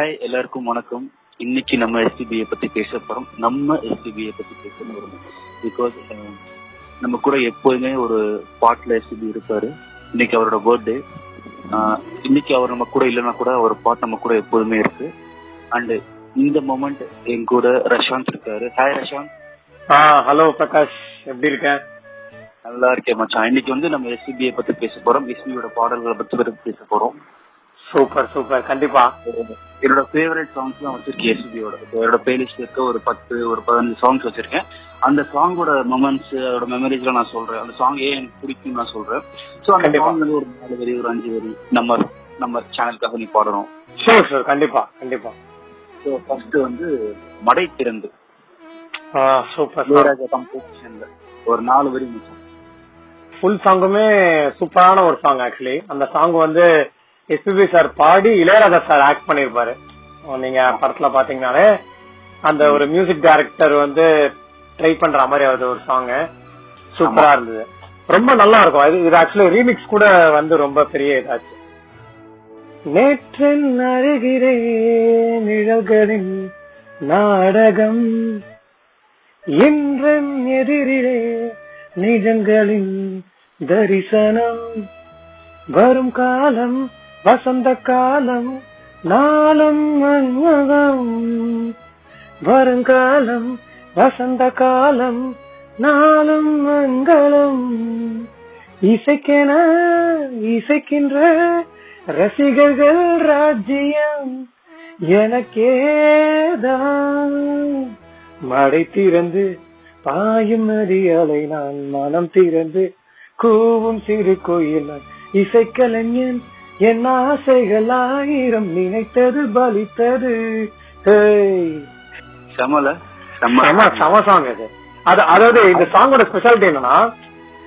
Hi எல்லாருக்கும் வணக்கம். இன்னைக்கு நம்ம எஸ்டிபிஐ பத்தி பேச போறோம். நம்ம எஸ்டிபிஐ பத்தி பேச போறோம். பிகாஸ் நம்ம கூட எப்போதுமே ஒரு பாட்ல எஸ்டிபி இருப்பாரு. இன்னைக்கு அவரோட பர்த்டே இன்னைக்கு அவர் நம்ம கூட இல்லைன்னா கூட அவர் பாட் நம்ம கூட எப்போதுமே இருக்கு. அண்ட் இந்த மொமெண்ட் என் கூட ரஷாந்த் இருக்காரு. ஹாய் ரஷாந்த். ஹலோ பிரகாஷ். எப்படி இருக்க? நல்லா இருக்கேன் மச்சான். இன்னைக்கு வந்து நம்ம எஸ்பிபிஐ பத்தி பேச போறோம். எஸ்பியோட பாடல்களை பத்தி பத்தி பேச போறோம். சூப்பர் சூப்பர் கண்டிப்பா. என்னோட ஃபேவரட் சாங்ஸ் தான் வச்சிருக்கேன் எஸ்பியோட என்னோட பிளேலிஸ்ட் இருக்க ஒரு பத்து ஒரு பதினஞ்சு சாங்ஸ் வச்சிருக்கேன். அந்த சாங்கோட மொமெண்ட்ஸ் அதோட மெமரிஸ்லாம் நான் சொல்றேன். அந்த சாங் ஏன் எனக்கு பிடிக்கும் நான் சொல்றேன். ஸோ அந்த. சாங் வந்து ஒரு நாலு வரி ஒரு அஞ்சு வரி நம்ம நம்ம சேனலுக்காக நீ பாடணும். ஷூர் ஷூர் கண்டிப்பா கண்டிப்பா. ஸோ ஃபர்ஸ்ட் வந்து மடை திறந்து. சூப்பர் கம்போசிஷன்ல ஒரு நாலு வரி மச்சான் ஃபுல் சாங்குமே சூப்பரான ஒரு சாங் ஆக்சுவலி அந்த சாங் வந்து எஸ்பிபி சார் பாடி இளையராஜா சார் ஆக்ட் பண்ணிருப்பாரு நீங்க படத்துல பாத்தீங்கன்னாலே அந்த ஒரு மியூசிக் டைரக்டர் வந்து ட்ரை பண்ற மாதிரி அது ஒரு சாங் சூப்பரா இருந்தது. ரொம்ப நல்லா இருக்கும். இது இது ஆக்சுவலி ரீமிக்ஸ் கூட வந்து ரொம்ப பெரிய இதாச்சு. நேற்றின் அருகிறே நிழல்களின் நாடகம் இன்றன் எதிரிலே நிஜங்களின் தரிசனம் வரும் காலம் வசந்த காலம் நாளும் மன்மகம் வருங்காலம் வசந்த காலம் நாளும் மங்களம். இசைக்கென இசைக்கின்ற ரசிகர்கள் ராஜ்யம் எனக்கேதான். மடை திறந்து பாயும் நதியலை நான் மனம் திறந்து கூவும் சிறு கோயில் இசைக்கலைஞன் என் ஆசைகள் ஆயிரம் நினைத்தது பலித்தது. செமல செம. சாங் அது அதாவது இந்த சாங்கோட ஸ்பெஷாலிட்டி என்னன்னா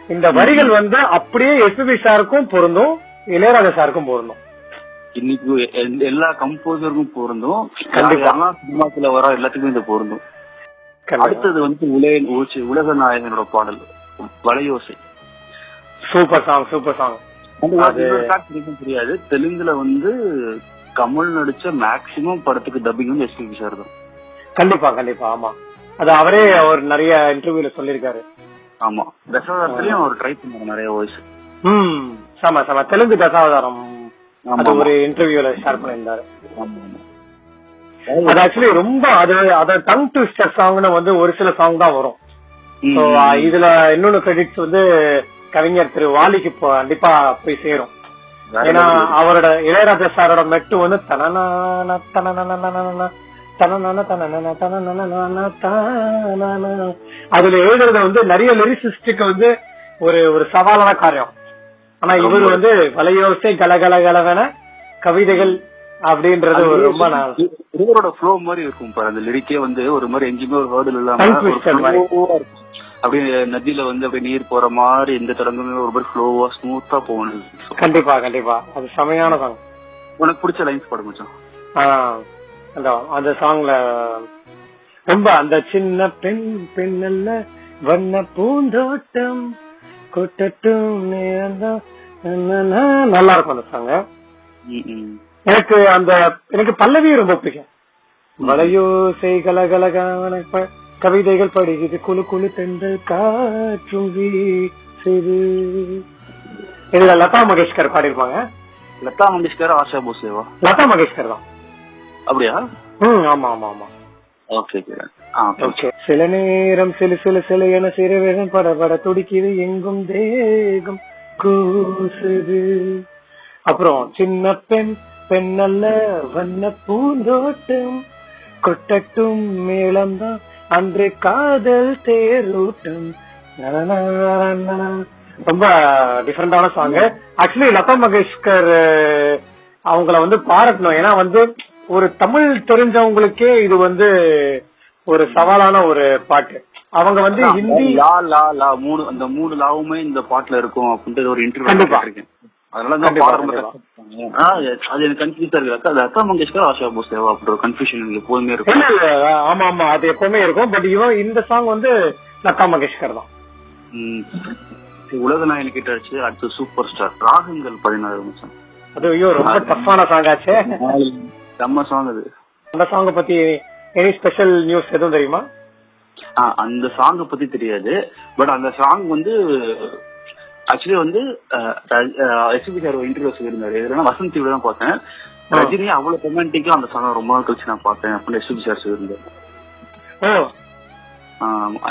இந்த வரிகள் வந்து அப்படியே எஸ்பிபி சாருக்கும் பொருந்தும் இளையராஜா சாருக்கும் பொருந்தும். இன்னைக்கு எல்- எல்லா கம்போசருக்கும் பொருந்தும். கண்டிப்பா. சினிமாக்குள்ள வர எல்லாத்துக்கும் இது பொருந்தும். அடுத்தது வந்து உலக உலக- உலக நாயகனோட பாடல் வளையோசை சூப்பர் சாங் சூப்பர் சாங் தெரியாது. தெலுங்குல வந்து கமல் நடிச்ச மேக்சிமம் படத்துக்கு டப்பிங் வந்து எஸ்பிபி சார் தான். கண்டிப்பா கண்டிப்பா ஆமா. அது அவரே அவர் நிறைய இன்டர்வியூல சொல்லிருக்காரு ஆமா. தசாவதாரத்துலயும் அவர் ட்ரை பண்ணாரு நிறைய வாய்ஸ் ம் செம செம. தெலுங்கு தசாவதாரம் அது ஒரு இன்டர்வியூல ஷேர் பண்ணியிருந்தாரு. அது ஆக்சுவலி ரொம்ப அது அத டங் ட்விஸ்டர் சாங்னு வந்து ஒரு சில சாங் தான் வரும். இதுல இன்னொன்னு கிரெடிட்ஸ் வந்து கவிஞர் திரு வாலிக்கு கண்டிப்பா போய் சேரும். ஏன்னா அவரோட இளையராஜா சாரோட மெட்டு வந்து தனனனனன தானன. அதுல எழுதுறது வந்து நிறைய லிரிசிஸ்டுக்கு வந்து ஒரு ஒரு சவாலான காரியம். ஆனா இவர் வந்து வலையோசை கலகல கலவென கவிதைகள் அப்படின்றது ஒரு ரொம்ப இவரோட ஃப்ளோ மாதிரி இருக்கும் அந்த லிரிக்கே வந்து ஒரு மாதிரி எங்கேயுமே ஒரு வேர்டு இல்லாம அப்படியே நதியில வந்து அப்படியே நீர் போற மாதிரி எந்த தொடங்குமே ஒரு மாதிரி ஃப்ளோவா ஸ்மூத்தா போகணும் கண்டிப்பா கண்டிப்பா. அது செமையான சாங் உனக்கு பிடிச்ச லைன்ஸ் பாடு மச்சான். அந்த அந்த சாங்ல ரொம்ப அந்த சின்ன பெண் பெண் அல்ல வண்ண பூந்தோட்டம் கொட்டட்டும். நல்லா இருக்கும் அந்த சாங் ம், ம். எனக்கு அந்த எனக்கு பல்லவி ரொம்ப பிடிக்கும். வளையோசை கலகலகான கவிதைகள் படிக்குது. குழு குழு தென்றல் காற்றும் வீசுது. இதுல லதா மங்கேஷ்கர் பாடியிருப்பாங்க. லதா மங்கேஷ்கர் ஆஷா போஸ்லேவா? லதா மங்கேஷ்கர் தான். அப்படியா? ம் ஆமா ஆமா ஆமா. சில நேரம் சிலு சிலு சிலு என சிறு வேகம் படபட துடிக்குது. எங்கும் தேகம் கூசுது. அப்புறம் சின்ன பெண் பெண் அல்ல வண்ண பூந்தோட்டம். கொட்டட்டும் மேளம்தான் அன்று காதல் தேரோட்டம். ரொம்ப டிஃபரெண்டான சாங் ஆக்சுவலி லதா மங்கேஷ்கர் அவங்கள வந்து பாராட்டணும். ஏன்னா வந்து ஒரு தமிழ் தெரிஞ்சவங்களுக்கே இது வந்து ஒரு சவாலான ஒரு பாட்டு. அவங்க வந்து ஹிந்தி லா லா லா மூணு அந்த மூணு லாவுமே இந்த பாட்டுல இருக்கும் அப்படின்ட்டு ஒரு இன்டர்வியூ. இருக்கேன் அது எனக்கு கன்ஃபியூஸா இருக்கு. அது லதா மங்கேஷ்கர் ஆஷா போஸ்லேவா அப்படின்ற கன்ஃபியூஷன் எப்போதுமே இருக்கும். ஆமா ஆமா. அது எப்பவுமே இருக்கும். பட் இவன் இந்த சாங் வந்து லதா மங்கேஷ்கர் தான். உலக நாயகன் கிட்ட அடிச்சு அடுத்து சூப்பர் ஸ்டார் ராகங்கள் பதினாறு நிமிஷம். அது ஐயோ ரொம்ப டஃப்பான சாங் ஆச்சே. செம்ம சாங் அது. அந்த சாங்க பத்தி எனி ஸ்பெஷல் நியூஸ் எதுவும் தெரியுமா? ஆ, அந்த சாங்கை பத்தி தெரியாது. பட் அந்த சாங் வந்து ஆக்சுவலி வந்து எஸ்பி சார் இன்டர்வியூ சொல்லியிருந்தாரு. எதுனா வசந்த் டிவில தான் பார்த்தேன். ரஜினி அவ்வளவு ரொமான்டிக்கா அந்த சாங் ரொம்ப நாள் கழிச்சு நான் பார்த்தேன் அப்படின்னு எஸ்பி சார் சொல்லியிருந்தாரு.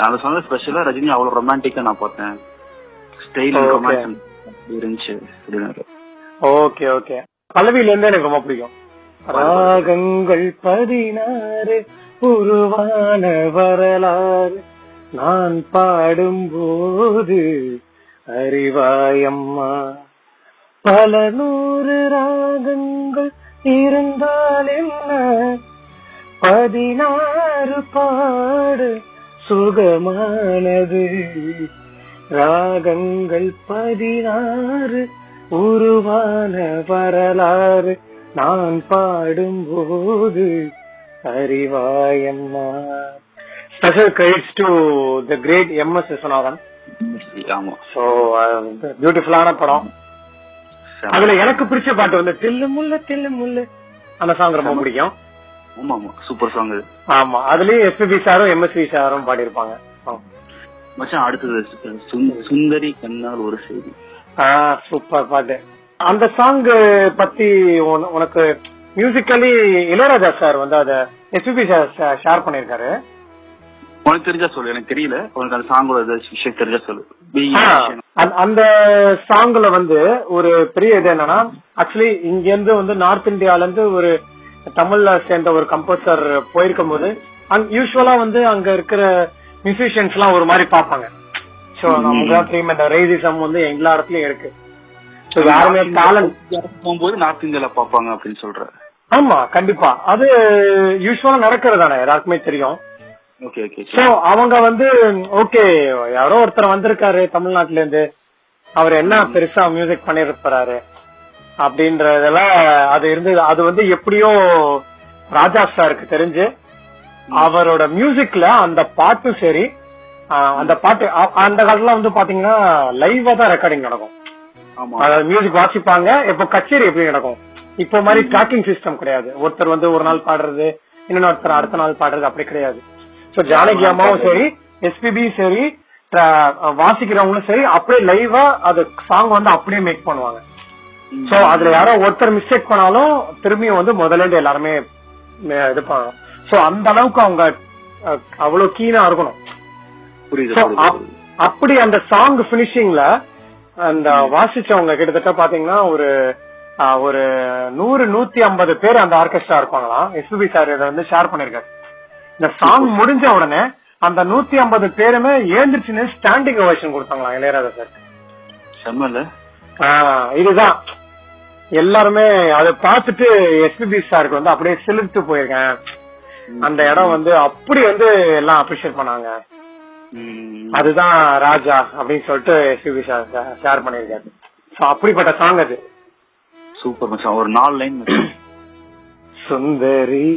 அந்த சாங் ஸ்பெஷலா ரஜினி அவ்வளவு ரொமான்டிக்கா நான் பார்த்தேன். ஸ்டைல் இருந்துச்சு அப்படின்னாரு. ஓகே ஓகே பல்லவியில இருந்து எனக்கு ரொம்ப பிடிக்கும். ராகங்கள் பதினாறு உருவான வரலாறு. நான் பாடும்போது அறிவாயம்மா. பல நூறு ராகங்கள் இருந்தால் என்ன? பதினாறு பாடு சுகமானது. ராகங்கள் பதினாறு உருவான வரலாறு நான் பாடும்போது அறிவாயம்மா. Special credits to the great M S Viswanathan ஆமா. ஸோ பியூட்டிஃபுல்லான படம். அதுல எனக்கு பிடிச்ச பாட்டு வந்து தில்லு முள்ளு தில்லு முள்ளு அந்த சாங் ரொம்ப பிடிக்கும். ஆமா ஆமா. சூப்பர் சாங் ஆமா அதுலயும் எஸ்பிபி சாரும் எம்எஸ்வி சாரும் பாடியிருப்பாங்க. மச்சான் அடுத்தது சுந்த- சுந்தரி கண்ணால் ஒரு செய்தி. சூப்பர் பாட்டு. அந்த சாங் பத்தி உன- உனக்கு மியூசிக்கலி இளையராஜா சார் வந்து அத எஸ்பிபி சார் ஷேர் பண்ணிருக்காரு உனக்கு தெரிஞ்சா சொல்லு எனக்கு தெரியல. உனக்கு அந்த சாங்கோட விஷயம் தெரிஞ்சா சொல்லு. அந்த- சாங்ல வந்து ஒரு பெரிய இது என்னன்னா ஆக்சுவலி இங்க இருந்து வந்து நார்த் இந்தியால இருந்து ஒரு தமிழ்ல சேர்ந்த ஒரு கம்போசர் போயிருக்கும் போது யூஸ்வலா வந்து அங்க இருக்கிற மியூசிஷியன்ஸ் எல்லாம் ஒரு மாதிரி பார்ப்பாங்க. சோ நமக்கு இந்த ரேசிசம் வந்து எல்லா இடத்துலயும் இருக்கு. சோ யாருமே டேலண்ட் போகும்போது நார்த் இந்தியால பாப்பாங்க அப்படின்னு சொல்ற. ஆமா கண்டிப்பா. அது யூஸ்வலா நடக்கிறது தானே எல்லாருக்குமே தெரியும். சோ அவங்க வந்து ஓகே யாரோ ஒருத்தர் வந்திருக்காரு தமிழ்நாட்டுல இருந்து அவர் என்ன பெருசா மியூசிக் பண்ணிருப்பாரு அப்படின்றதெல்லாம் அது இருந்து அது வந்து எப்படியோ ராஜா சாருக்கு தெரிஞ்சு அவரோட மியூசிக்ல அந்த பாட்டும் சரி அந்த பாட்டு அந்த காலத்துல வந்து பாத்தீங்கன்னா லைவா தான் ரெக்கார்டிங் நடக்கும். அதாவது மியூசிக் வாசிப்பாங்க இப்போ கச்சேரி எப்படி நடக்கும்? இப்போ மாதிரி ட்ராக்கிங் சிஸ்டம் கிடையாது. ஒருத்தர் வந்து ஒரு நாள் பாடுறது இன்னொருத்தர் அடுத்த நாள் பாடுறது அப்படி கிடையாது. சோ ஜானகி அம்மாவும் சரி எஸ்பிபி சரி வாசிக்கிறவங்களும் சரி அப்படியே லைவா அது சாங் வந்து அப்படியே மேக் பண்ணுவாங்க. சோ அதுல யாரோ ஒருத்தர் மிஸ்டேக் பண்ணாலும் திரும்பியும் வந்து முதல்ல இருந்து எல்லாருமே இது பண்ணணும். சோ அந்த அளவுக்கு அவங்க அவ்வளவு கீனா இருக்கணும். அப்படி அந்த சாங் பினிஷிங்ல அந்த வாசிச்சவங்க கிட்டத்தட்ட பாத்தீங்கன்னா ஒரு ஒரு நூறு நூத்தி ஐம்பது பேர் அந்த ஆர்கெஸ்ட்ரா இருப்பாங்களாம். எஸ்பிபி சார் இதை வந்து ஷேர் பண்ணிருக்காரு. இந்த சாங் முடிஞ்ச உடனே அந்த நூத்தி ஐம்பது பேருமே ஏந்திரிச்சுன்னு ஸ்டாண்டிங் ஓவேஷன் கொடுத்தாங்களாம் இளையராஜா சார் செம்மல்ல? இதுதான். எல்லாருமே அதை பார்த்துட்டு எஸ்பிபி சாருக்கு வந்து அப்படியே சிலிர்த்து போயிருக்கேன். அந்த இடம் வந்து அப்படி வந்து எல்லாம் அப்ரிஷியேட் பண்ணாங்க. அதுதான் ராஜா அப்படின்னு சொல்லிட்டு எஸ்பிபி சார் ஷேர் பண்ணிருக்காரு சோ அப்படிப்பட்ட சாங் அது. சூப்பர் மச்சான். ஒரு நாலு லைன் சுந்தரி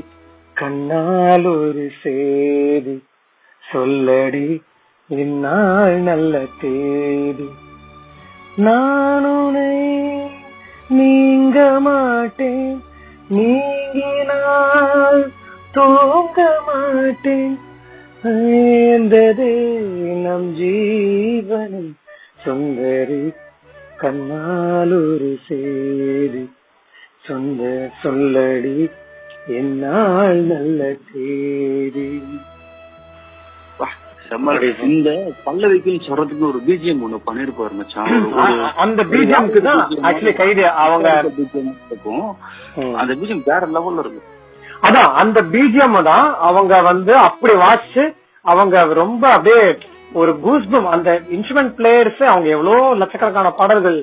கண்ணால் ஒரு சேதி. சொல்லடி இந்நாள் நல்ல தேதி. நானுனை நீங்க மாட்டேன் நீங்கினால் தூங்க மாட்டேன். நம் ஜீவனம் சுந்தரி கண்ணால் ஒரு சேதி. சொந்த சொல்லடி என்னால் நல்ல செம்மல் இந்த பல்லவிக்கும் சொல்றதுக்கு ஒரு பிஜிஎம் ஒண்ணு பண்ணிருப்பாரு மச்சான். அந்த பிஜிஎம்க்கு தான் ஆக்சுவலி கைது அவங்க இருக்கும். அந்த பிஜிஎம் வேற லெவல்ல இருக்கும் அதான் அந்த பிஜிஎம் தான் அவங்க வந்து அப்படி வாசிச்சு அவங்க ரொம்ப அப்படியே ஒரு கூஸ்பம் அந்த இன்ஸ்ட்ருமெண்ட் பிளேயர்ஸ் அவங்க எவ்வளவு லட்சக்கணக்கான பாடல்கள்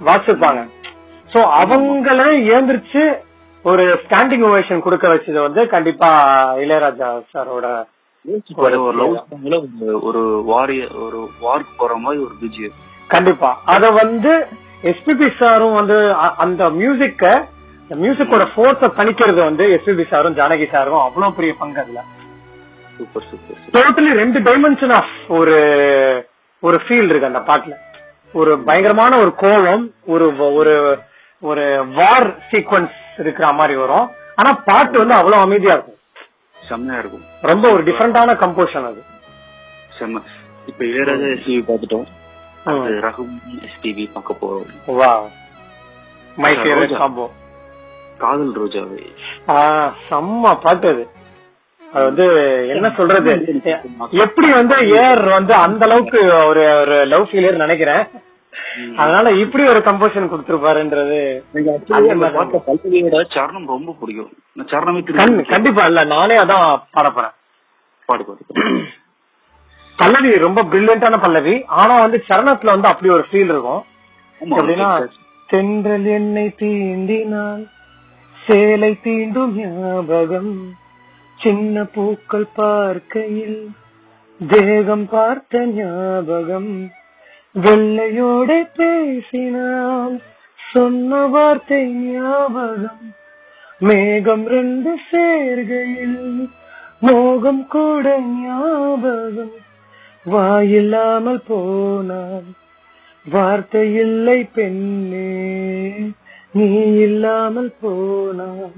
வாசிச்சிருப்பாங்க சோ அவங்களே ஏந்திரிச்சு ஒரு ஸ்டாண்டிங் ஓவேஷன் கொடுக்க வச்சது வந்து கண்டிப்பா இளையராஜா சாரோட ஒரு ஒரு லவ் சாங்ல ஒரு- ஒரு வாரிய ஒரு வார்க்கு போற மாதிரி ஒரு பிஜிஎம் கண்டிப்பா. அத வந்து எஸ்பிபி சாரும் வந்து அந்த மியூசிக்க மியூசிக்கோட ஃபோர்ஸ தணிக்கிறது வந்து எஸ்பிபி சாரும் ஜானகி சாரும் அவ்வளவு பெரிய பங்கு அதுல. சூப்பர் சூப்பர் டோட்டலி ரெண்டு டைமென்ஷன் ஆஃப் ஒரு ஒரு ஃபீல் இருக்கு அந்த பாட்டுல. ஒரு பயங்கரமான ஒரு கோலம் ஒரு ஒரு ஒரு வார் சீக்வன்ஸ் இருக்கிற மாதிரி வரும். ஆனா பாட்டு வந்து அவ்வளவு அமைதியா இருக்கும். செம்மையா இருக்கும். ரொம்ப ஒரு டிஃபரெண்டான கம்போஷன் அது. செம்ம. இப்ப இளையராஜா எஸ்டிவி பார்த்துட்டோம். ம். அது ரகுமான் எஸ்டிவி பார்க்க போறோம். வா மை ஃபேவரட். காம்போ காதல் ரோஜாவே. செம்ம பாட்டு அது. அது வந்து என்ன சொல்றது? எப்படி வந்து ஏர் வந்து அந்த அளவுக்கு ஒரு ஒரு லவ் ஃபீலியர் நினைக்கிறேன். அதனால இப்படி ஒரு கம்போஷன் கொடுத்திருப்பாருன்றது பல்லவியோட சரணம் ரொம்ப பிடிக்கும். சரணமே கண்டிப்பா இல்ல நானே அதான் பாட போறேன் பாடு. பல்லவி ரொம்ப பிரில்லியண்டான பல்லவி. ஆனா வந்து சரணத்துல வந்து அப்படி ஒரு ஃபீல் இருக்கும். தென்றல் என்னை தீண்டினால் சேலை தீண்டும் ஞாபகம். சின்ன பூக்கள் பார்க்கையில் தேகம் பார்த்த ஞாபகம். வெள்ளையோட பேசினால் சொன்ன வார்த்தை ஞாபகம். மேகம் ரெண்டு சேர்கையில் மோகம் கூட ஞாபகம். வாயில்லாமல் போனால் வார்த்தை இல்லை பெண்ணே நீ இல்லாமல் போனால்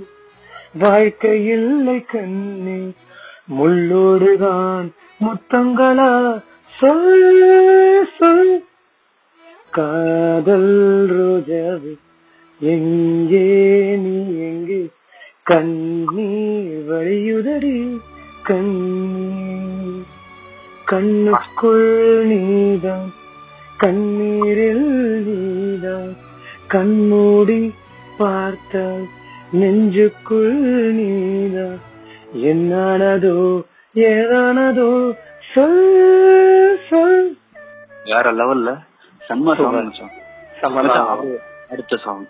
வாழ்க்கை இல்லை கண்ணே முள்ளோடுதான் முத்தங்களா சொல் சொல் காதல் ரோஜாவே எங்கே நீ எங்கே? கண்ணீர் வழியுதடி கண்ணீர். கண்ணுக்குள் நீதம் கண்ணீரில் நீதம் கண்மூடி பார்த்தால் நெஞ்சுக்குள் நீதம் என்னானதோ ஏதானதோ சொல் சொல். வேற லெவல்ல செம்ம. சாங் அடுத்த சாங்.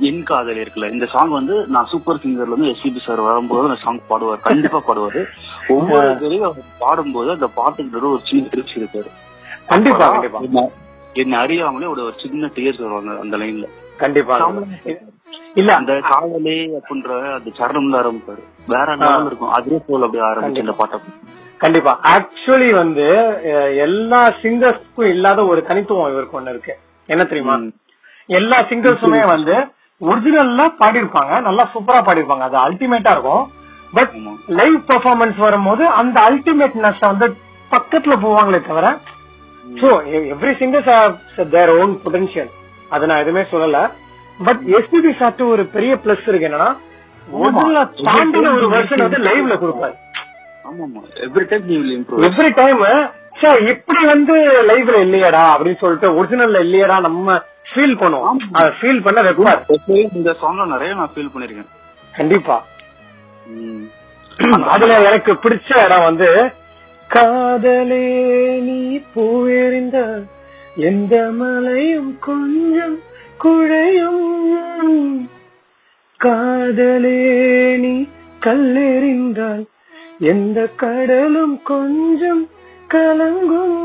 என் காதல் இருக்குல்ல. இந்த சாங் வந்து நான் சூப்பர் சிங்கர்ல இருந்து எஸ்பிபி சார் வரும்போது அந்த சாங் பாடுவார். கண்டிப்பா பாடுவாரு. ஒவ்வொரு தடவையும் பாடும்போது அந்த பாட்டுக்கு ஒரு சின்ன திருச்சி இருக்காரு கண்டிப்பா கண்டிப்பா. என்ன- அறியாமலே ஒரு ஒரு சின்ன டேஸ்ட் வருவாங்க அந்த லைன்ல கண்டிப்பா. இல்ல. அந்த காதலே அப்படின்ற அந்த சரணம்ல ஆரம்பிப்பாரு. வேற லெவல் இருக்கும். அதே போல அப்படியே ஆரம்பிச்சு இந்த பாட்டை. கண்டிப்பா. ஆக்சுவலி வந்து எல்லா சிங்கர்ஸ்க்கும் இல்லாத ஒரு தனித்துவம் இவருக்கு ஒண்ணு இருக்கு. என்ன தெரியுமா. எல்லா சிங்கர்ஸுமே வந்து ஒரிஜினல்ல பாடியிருப்பாங்க. நல்லா சூப்பரா பாடியிருப்பாங்க. அது அல்டிமேட்டா இருக்கும். பட். லைவ் பெர்ஃபார்மன்ஸ் வரும்போது அந்த அல்டிமேட்னஸ் வந்து பக்கத்துல போவாங்களே தவிர so every singers their own potential அதை நான் எதுவுமே சொல்லல. பட் எஸ்பிபி சாட்டு ஒரு பெரிய பிளஸ் இருக்கு என்னன்னா ஒரிஜினல் தாண்டின ஒரு வெர்ஷன் வந்து லைவ்ல கொடுப்பாரு. எவ்ரி டைம் எவ்ரி டைம் இப்படி வந்து லைவ்ல இல்லையடா அப்படின்னு சொல்லிட்டு ஒரிஜினல்ல இல்லையடா நம்ம ஃபீல் பண்ணுவோம். அதை ஃபீல் பண்ண வைப்பார். இந்த சாங்ல நிறைய நான் ஃபீல் பண்ணிருக்கேன். கண்டிப்பா. அதுல எனக்கு பிடிச்ச இடம் வந்து காதலே நீ பூவெறிந்த எந்த மலையும் கொஞ்சம் குழையும் காதலே நீ கல்லெறிந்தால் எந்த கடலும் கொஞ்சம் கலங்கும்.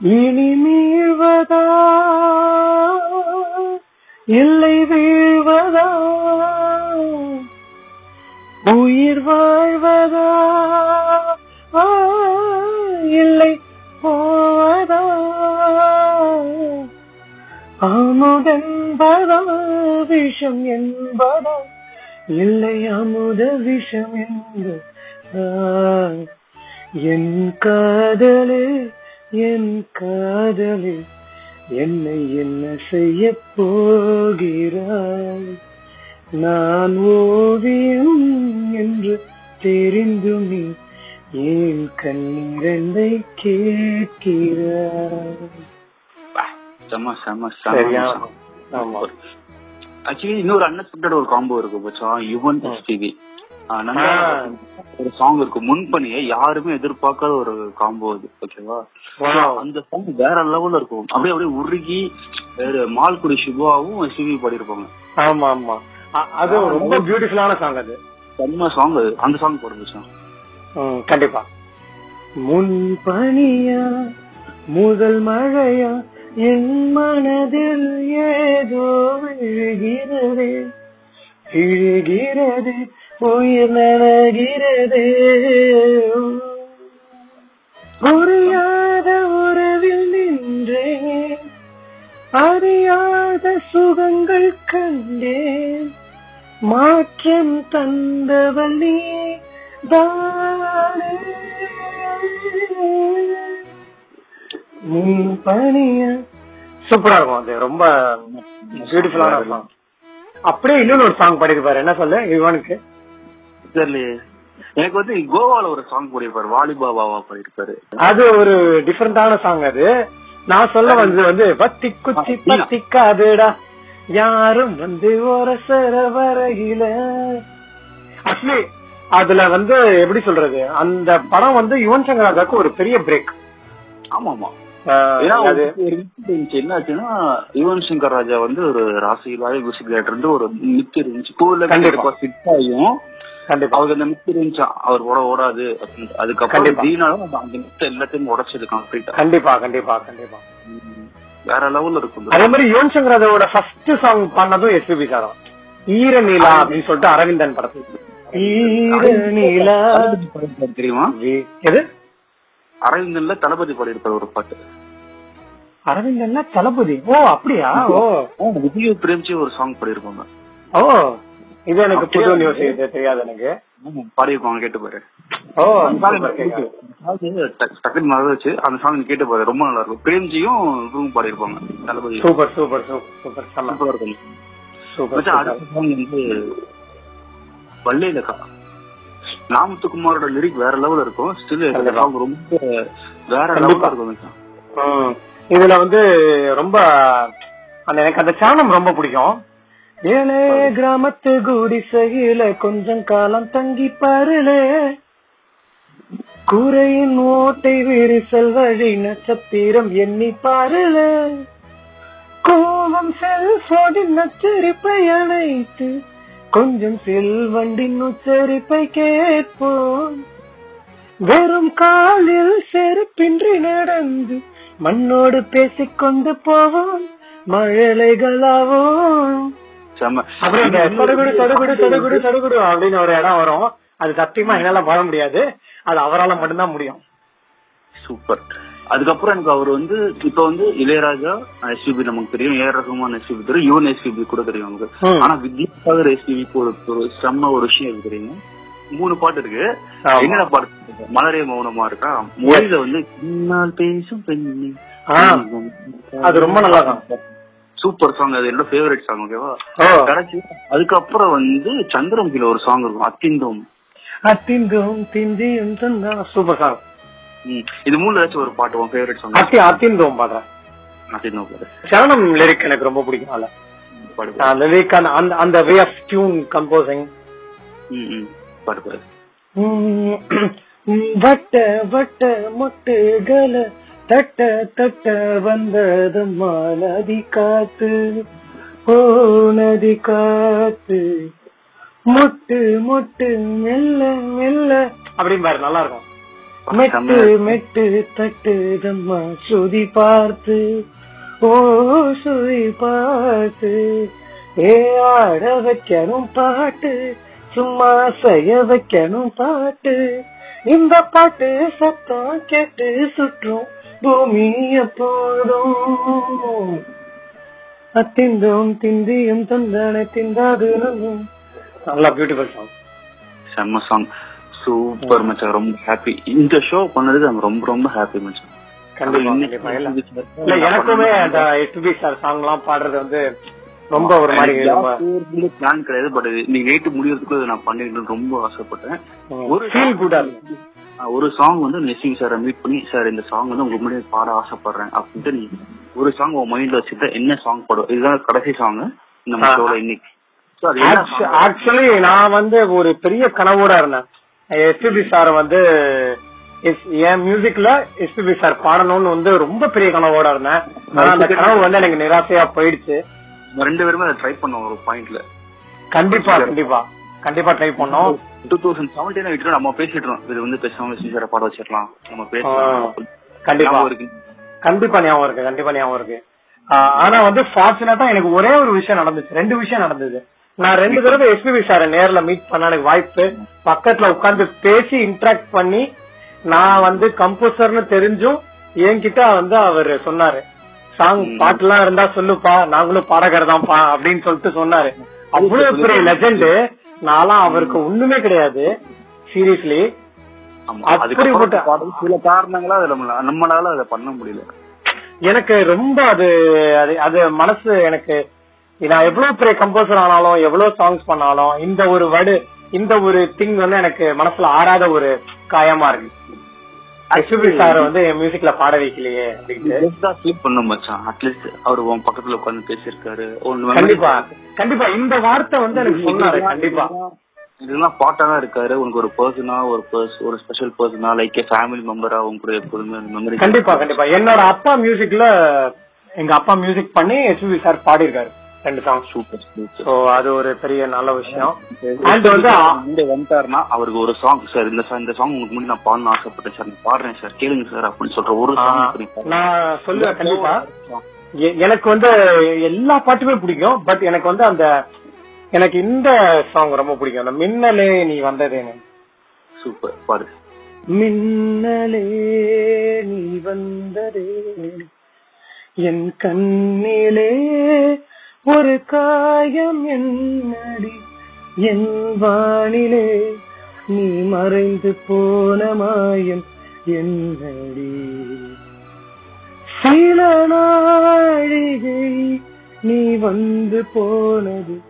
இனி மீழ்வதா இல்லை வீழ்வதா? உயிர் வாழ்வதா? இல்லை போவதா? அமுதென்பதா விஷம் என்பதா? இல்லை அமுத விஷம் என்பதா என் காதலே என் காதலே என்னை என்ன செய்ய போகிறாய்? நான் ஓவியம் என்று தெரிந்துமே ஏன் கண்ணிரண்டை கேட்கிறாய்? செம்ம செம்ம சரியா? செம்ம ஆமா. ஆக்சுவலி இன்னொரு அன்எக்ஸ்பெக்டட் ஒரு காம்போ இருக்கு பச்சான் யுவன். எஸ்டிவி. ஒரு சாங் இருக்கு. முன்பணியை யாருமே எதிர்பார்க்காத ஒரு காம்போ அது ஓகேவா. அந்த சாங் வேற லெவல்ல இருக்கும். அப்படியே அப்படியே உருகி மால்குடி சிவாவும் எஸ்டிவி பாடியிருப்பாங்க. ஆமா ஆமா. அது ரொம்ப பியூட்டிஃபுல்லான சாங் அது. செம்ம சாங் அது. அந்த சாங் போட பச்சான் ம், கண்டிப்பா. முன் பனியா முதல் மழையா என் மனதில் ஏதோ விழுகிறதே. விழுகிறது. உயிர் நனகிறதே புரியாத உறவில் நின்றேன். அறியாத சுகங்கள் கண்டேன். மாற்றம் தந்தவள் நீ நீ பணிய சூப்பரா இருக்கும். அது ரொம்ப பியூட்டிஃபுல்லான இருக்கும் அப்படியே இன்னொன்னு ஒரு சாங் பாடிருப்பாரு என்ன சொல்ல? இவனுக்கு தெரியலையே. எனக்கு வந்து கோவால ஒரு சாங் பாடியிருப்பாரு வாலிபாபாவா பாடியிருப்பாரு. அது ஒரு டிஃபரெண்டான சாங் அது. நான் சொல்ல வந்து வந்து பத்தி குச்சி பத்திக்காதுடா. யாரும் வந்து ஒரு சர வரையில ஆக்சுவலி அதுல வந்து எப்படி சொல்றது? அந்த படம் வந்து யுவன் சங்கர் ராஜாக்கு ஒரு பெரிய பிரேக் ஆமா ஆமா என்ன ஆச்சுன்னா யுவன் சங்கர் ராஜா வந்து ஒரு ராசியிலாவே மியூசிக் டைரக்டர் இருந்து ஒரு மித்து இருந்துச்சு கண்டிப்பா. ஹிட் ஆகும் கண்டிப்பா. அவருக்கு அந்த மித்து இருந்துச்சா? அவர் ஓட ஓடாது அதுக்கப்புறம். தீனாலும் அந்த மித்து எல்லாத்தையும் உடைச்சது கம்ப்ளீட்டா கண்டிப்பா கண்டிப்பா கண்டிப்பா. வேற லெவல்ல இருக்கும். அதே மாதிரி யுவன் சங்கர் ராஜாவோட ஃபர்ஸ்ட் சாங் பண்ணதும் எஸ்பிபி சார் ஈர நீலா அப்படின்னு சொல்லிட்டு அரவிந்தன் படத்துல ஈர நீலா தெரியுமா? எது? அரவிந்தன்ல தளபதி பாடியிருப்பாரு ஒரு பாட்டு. அரவிந்தன்ல தளபதி? ஓ அப்படியா? ஓ. விஜய் பிரேம்ஜி ஒரு சாங் பாடியிருப்பாங்க. ஓ. இது எனக்கு புது நியூஸ் இது தெரியாது எனக்கு. பாடியிருப்பாங்க கேட்டு பாரு. ஓ அந்த song super, எனக்கு கேக்குது. அதாவது டக்- டக்குன்னு மறந்து வச்சு அந்த சாங் கேட்டு பாரு ரொம்ப நல்லா இருக்கும் பிரேம்ஜியும் இவரும் பாடியிருப்பாங்க Thalapathi. Super super super super இருக்கும். சூப்பர். அடுத்த சாங் வந்து வல்லையிலக்கா. நாமத்துக்குமாரோட லிரிக் வேற லெவல்ல இருக்கும். ஸ்டில். சாங் ரொம்ப வேற. லெவல்ல இருக்கும். இதுல வந்து ரொம்ப அந்த எனக்கு அந்த சேனம் ரொம்ப பிடிக்கும். ஏழே கிராமத்து குடிசையில கொஞ்சம் காலம் தங்கி பாருலே கூரையின் ஓட்டை விரிசல் வழி நட்சத்திரம் எண்ணி பாருலே கோபம் செல்போனின் நச்சரிப்பை அணைத்து கொஞ்சம் செல்வண்டின் உச்சரிப்பை கேட்போம். வெறும் காலில் செருப்பின்றி நடந்து மண்ணோடு பேசிக்கொண்டு போவோம். மழலைகளாவோம். செம்ம அப்புறம் இந்த சடுகுடு சடுகுடு சடுகுடு சடுகுடு அப்படின்னு ஒரு இடம் வரும். அது சத்தியமா என்னால பாட முடியாது. அது அவரால மட்டும்தான் முடியும். சூப்பர். அதுக்கப்புறம் எனக்கு அவர் வந்து இப்ப வந்து இளையராஜா எஸ்பிபி நமக்கு தெரியும். ஏஆர் ரஹ்மான் எஸ்பிபி தெரியும். யுவன் எஸ்பிபி கூட தெரியும் நமக்கு. ஆனா வித்யாசாகர் எஸ்பிபிக்கு ஒரு செம்ம ஒரு விஷயம் இருக்கு தெரியுமா. மூணு பாட்டு இருக்கு. என்னென்ன பாட்டு? மலரே மௌனமா இருக்கா? மொழியில வந்து பின்னால் பேசும் பெண்ணே அது ரொம்ப நல்லா இருக்கும். சூப்பர் சாங் அது என்னோட ஃபேவரட் சாங் ஓகேவா ஓ கடைசி. அதுக்கப்புறம் வந்து சந்திரமுகில ஒரு சாங் இருக்கும் அத்திந்தோம். அத்திந்தும் திந்தியும் super song. இது மூணு ஏதாச்சும் ஒரு பாட்டு உன் ஃபேவரட் சாங் அத்தி அத்திந்தோம் பாடுறேன் அத்திந்தோம் சரணம் லிரிக் எனக்கு ரொம்ப பிடிக்கும் அதுல. லிரிக் அந்த அந்த- வே ஆஃப் டியூன் கம்போசிங். பாடு பாடு. வட்ட வட்ட மொட்டுகள தட்ட தட்ட வந்ததம்மா நதி காத்து ஓ நதி காத்து. மொட்டு மொட்டு மெல்ல மெல்ல. அப்படின்னு பாரு நல்லா இருக்கும் மெட்டு மெட்டு தட்டுதம்மா சுதி பார்த்து ஓ சுதி பார்த்து. ஏ ஆட வைக்கணும் பாட்டு சும்மா செய்ய வைக்கணும் பாட்டு. இந்த பாட்டு சத்தம் கேட்டு சுற்றும். பூமி எப்போதும் அத்திந்தோம் திந்தியும் தந்தானே திந்தாது நல்லா பியூட்டிஃபுல் சாங் செம்ம சாங் சூப்பர் மச்சான். ரொம்ப ஹாப்பி இந்த ஷோ பண்ணதுக்கு I'm ரொம்ப ரொம்ப ஹாப்பி மச்சான். எனக்குமே அந்த எஸ்பி சார் சாங் எல்லாம் பாடுறது வந்து ரொம்ப ஒரு மாதிரி பிளான் கிடையாது பட் நீங்க நைட்டு முடியறதுக்குள்ள இதை நான் பண்ணிக்கணும்னு ரொம்ப ஆசைப்பட்டேன். ஒரு ஃபீல் குட் ஆஹ் ஒரு சாங் வந்து நெசிங் சாரை மீட் பண்ணி சார் இந்த சாங் வந்து உங்க முன்னாடி பாட ஆசைப்படுறேன் அப்படின்ட்டு நீ ஒரு சாங் உன் மைண்ட்ல வச்சுட்டு என்ன சாங் பாடும் இதுதான் கடைசி சாங் நம்ம. ஷோல இன்னைக்கு? ஆக்சுவலி நான் வந்து ஒரு பெரிய கனவோட இருந்தேன். எஸ்பிபி சார் வந்து என் மியூசிக்ல எஸ்பிபி சார் பாடணும்னு வந்து ரொம்ப பெரிய கனவோட இருந்தேன். ஆனா அந்த கனவு வந்து எனக்கு நிராசையா போயிடுச்சு. ரெண்டு பேருமே அதை ட்ரை பண்ணோம் ஒரு பாயிண்ட்ல கண்டிப்பா கண்டிப்பா. கண்டிப்பா ட்ரை பண்ணோம். டூ தௌசண்ட் செவன்டீன் விட்டு நம்ம பேசிட்டோம் இது வந்து பேசாம சிங்கரை பாட வச்சிடலாம். நம்ம பேசலாம். கண்டிப்பா. இருக்கு. கண்டிப்பா ஞாபகம் இருக்கு கண்டிப்பா ஞாபகம் இருக்கு. ஆனா வந்து ஃபார்ச்சுனேட்டா எனக்கு ஒரே ஒரு விஷயம் நடந்துச்சு. ரெண்டு விஷயம் நடந்தது. நான் ரெண்டு தடவை எஸ்பிபி சாரை நேர்ல மீட் பண்ண எனக்கு வாய்ப்பு. பக்கத்துல உட்கார்ந்து பேசி இன்டராக்ட் பண்ணி நான் வந்து கம்போசர்னு தெரிஞ்சும் என்கிட்ட வந்து அவர் சொன்னாரு. சாங் ம். பாட்டுலாம் இருந்தா சொல்லுப்பா. நாங்களும் பாடகர் தான்ப்பா அப்படின்னு சொல்லிட்டு சொன்னாரு. அவ்வளவு பெரிய லெஜெண்ட் நான்லாம் அவருக்கு ஒண்ணுமே கிடையாது. சீரியஸ்லி அப்படிப்பட்ட- சில காரணங்களா அதுல நம்மள- நம்மளால அதை பண்ண முடியல. எனக்கு ரொம்ப அது அது மனசு எனக்கு நான் எவ்வளவு பெரிய கம்போசர் ஆனாலும் எவ்வளவு சாங்ஸ் பண்ணாலும் இந்த ஒரு வடு இந்த ஒரு திங் வந்து எனக்கு மனசுல ஆறாத ஒரு காயமா இருக்கு எஸ்பிபி சார் வந்து மியூசிக்ல பாட வைக்கலையே பண்ணும் மச்சான். அட்லீஸ்ட் அவர் உன் பக்கத்துல உட்கார்ந்து பேசியிருக்காரு. கண்டிப்பா. கண்டிப்பா இந்த வார்த்தை வந்து எனக்கு சொன்னாரு கண்டிப்பா. இதெல்லாம் பாட்டா தான் இருக்காரு. உனக்கு ஒரு பர்சனா ஒரு பர்ஸ் ஒரு ஸ்பெஷல் பர்சனா லைக் ஏ ஃபேமிலி மெம்பரா உங்க கூட எப்போதுமே மெமரி கண்டிப்பா கண்டிப்பா. என்னோட அப்பா மியூசிக்ல எங்க அப்பா மியூசிக் பண்ணி எஸ்பிபி சார் பாடியிருக்காரு. ரெண்டு சாங்ஸ் சூப்பர் சோ அது ஒரு பெரிய நல்ல விஷயம். அண்ட் வந்து இங்க வந்துட்டாருன்னா அவருக்கு ஒரு சாங் சார் இந்த song- இந்த சாங் உங்களுக்கு முன்னாடி நான் பாடணும் ஆசைப்பட்டேன். சார் நான் பாடுறேன் சார் கேளுங்க சார் அப்படின்னு சொல்ற ஒரு சாங் நான் சொல்லுவேன் கண்டிப்பா. எனக்கு வந்து எல்லா பாட்டுமே பிடிக்கும். பட் எனக்கு வந்து அந்த எனக்கு இந்த சாங் ரொம்ப பிடிக்கும். அந்த மின்னலே நீ வந்ததேன்னு. சூப்பர் பாடு. மின்னலே நீ வந்ததே. என் கண்ணிலே ஒரு காயம் என்னடி? என் வானிலே நீ மறைந்து போன மாயம் என்னடி? சில நாழிகை நீ வந்து போனது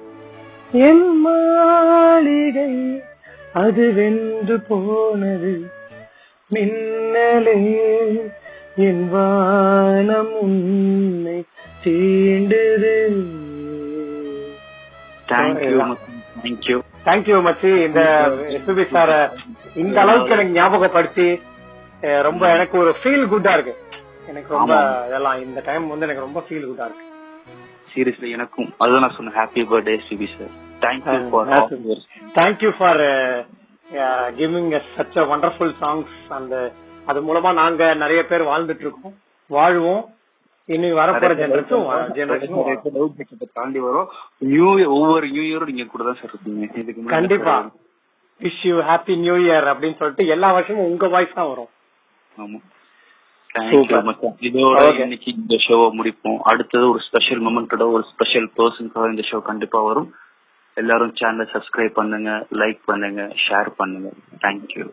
என் மாளிகை அது வென்று போனது. மின்னலே என் வானம் உன்னை தீண்டுது. தேங்க்யூ தேங்க்யூ மச்சி இந்த எஸ்பிபி சார இந்த அளவுக்கு எனக்கு ஞாபகப்படுத்தி ரொம்ப எனக்கு ஒரு ஃபீல் குட்டா இருக்கு. எனக்கு ரொம்ப. இதெல்லாம் இந்த டைம் வந்து எனக்கு ரொம்ப ஃபீல் குட்டா இருக்கு. சீரியஸ்லி எனக்கும் அதுதான் நான் சொன்னேன். Happy birthday Sibi sir thank you for thank you for giving such a wonderful songs அந்த அது மூலமா நாங்க நிறைய பேர் வாழ்ந்துட்டு இருக்கோம். வாழ்வோம். இனி வரப்போற ஜெனரேஷன் ஜெனரேஷன் தாண்டி வரும். நியூ ஒவ்வொரு நியூ இயரும் நீங்க கூட தான் சார் இருப்பீங்க. இதுக்கு கண்டிப்பா. Wish you happy new year அப்படின்னு சொல்லிட்டு எல்லா வருஷமும் உங்க வாய்ஸ் தான் வரும். ஆமா. இதோட. இன்னைக்கு இந்த ஷோவை முடிப்போம். அடுத்தது ஒரு ஸ்பெஷல் மொமெண்டோட ஒரு ஸ்பெஷல் பர்சனுக்காக இந்த ஷோ கண்டிப்பா வரும். எல்லாரும் சேனலை சப்ஸ்கிரைப் பண்ணுங்க லைக் பண்ணுங்க ஷேர் பண்ணுங்க. தேங்க்யூ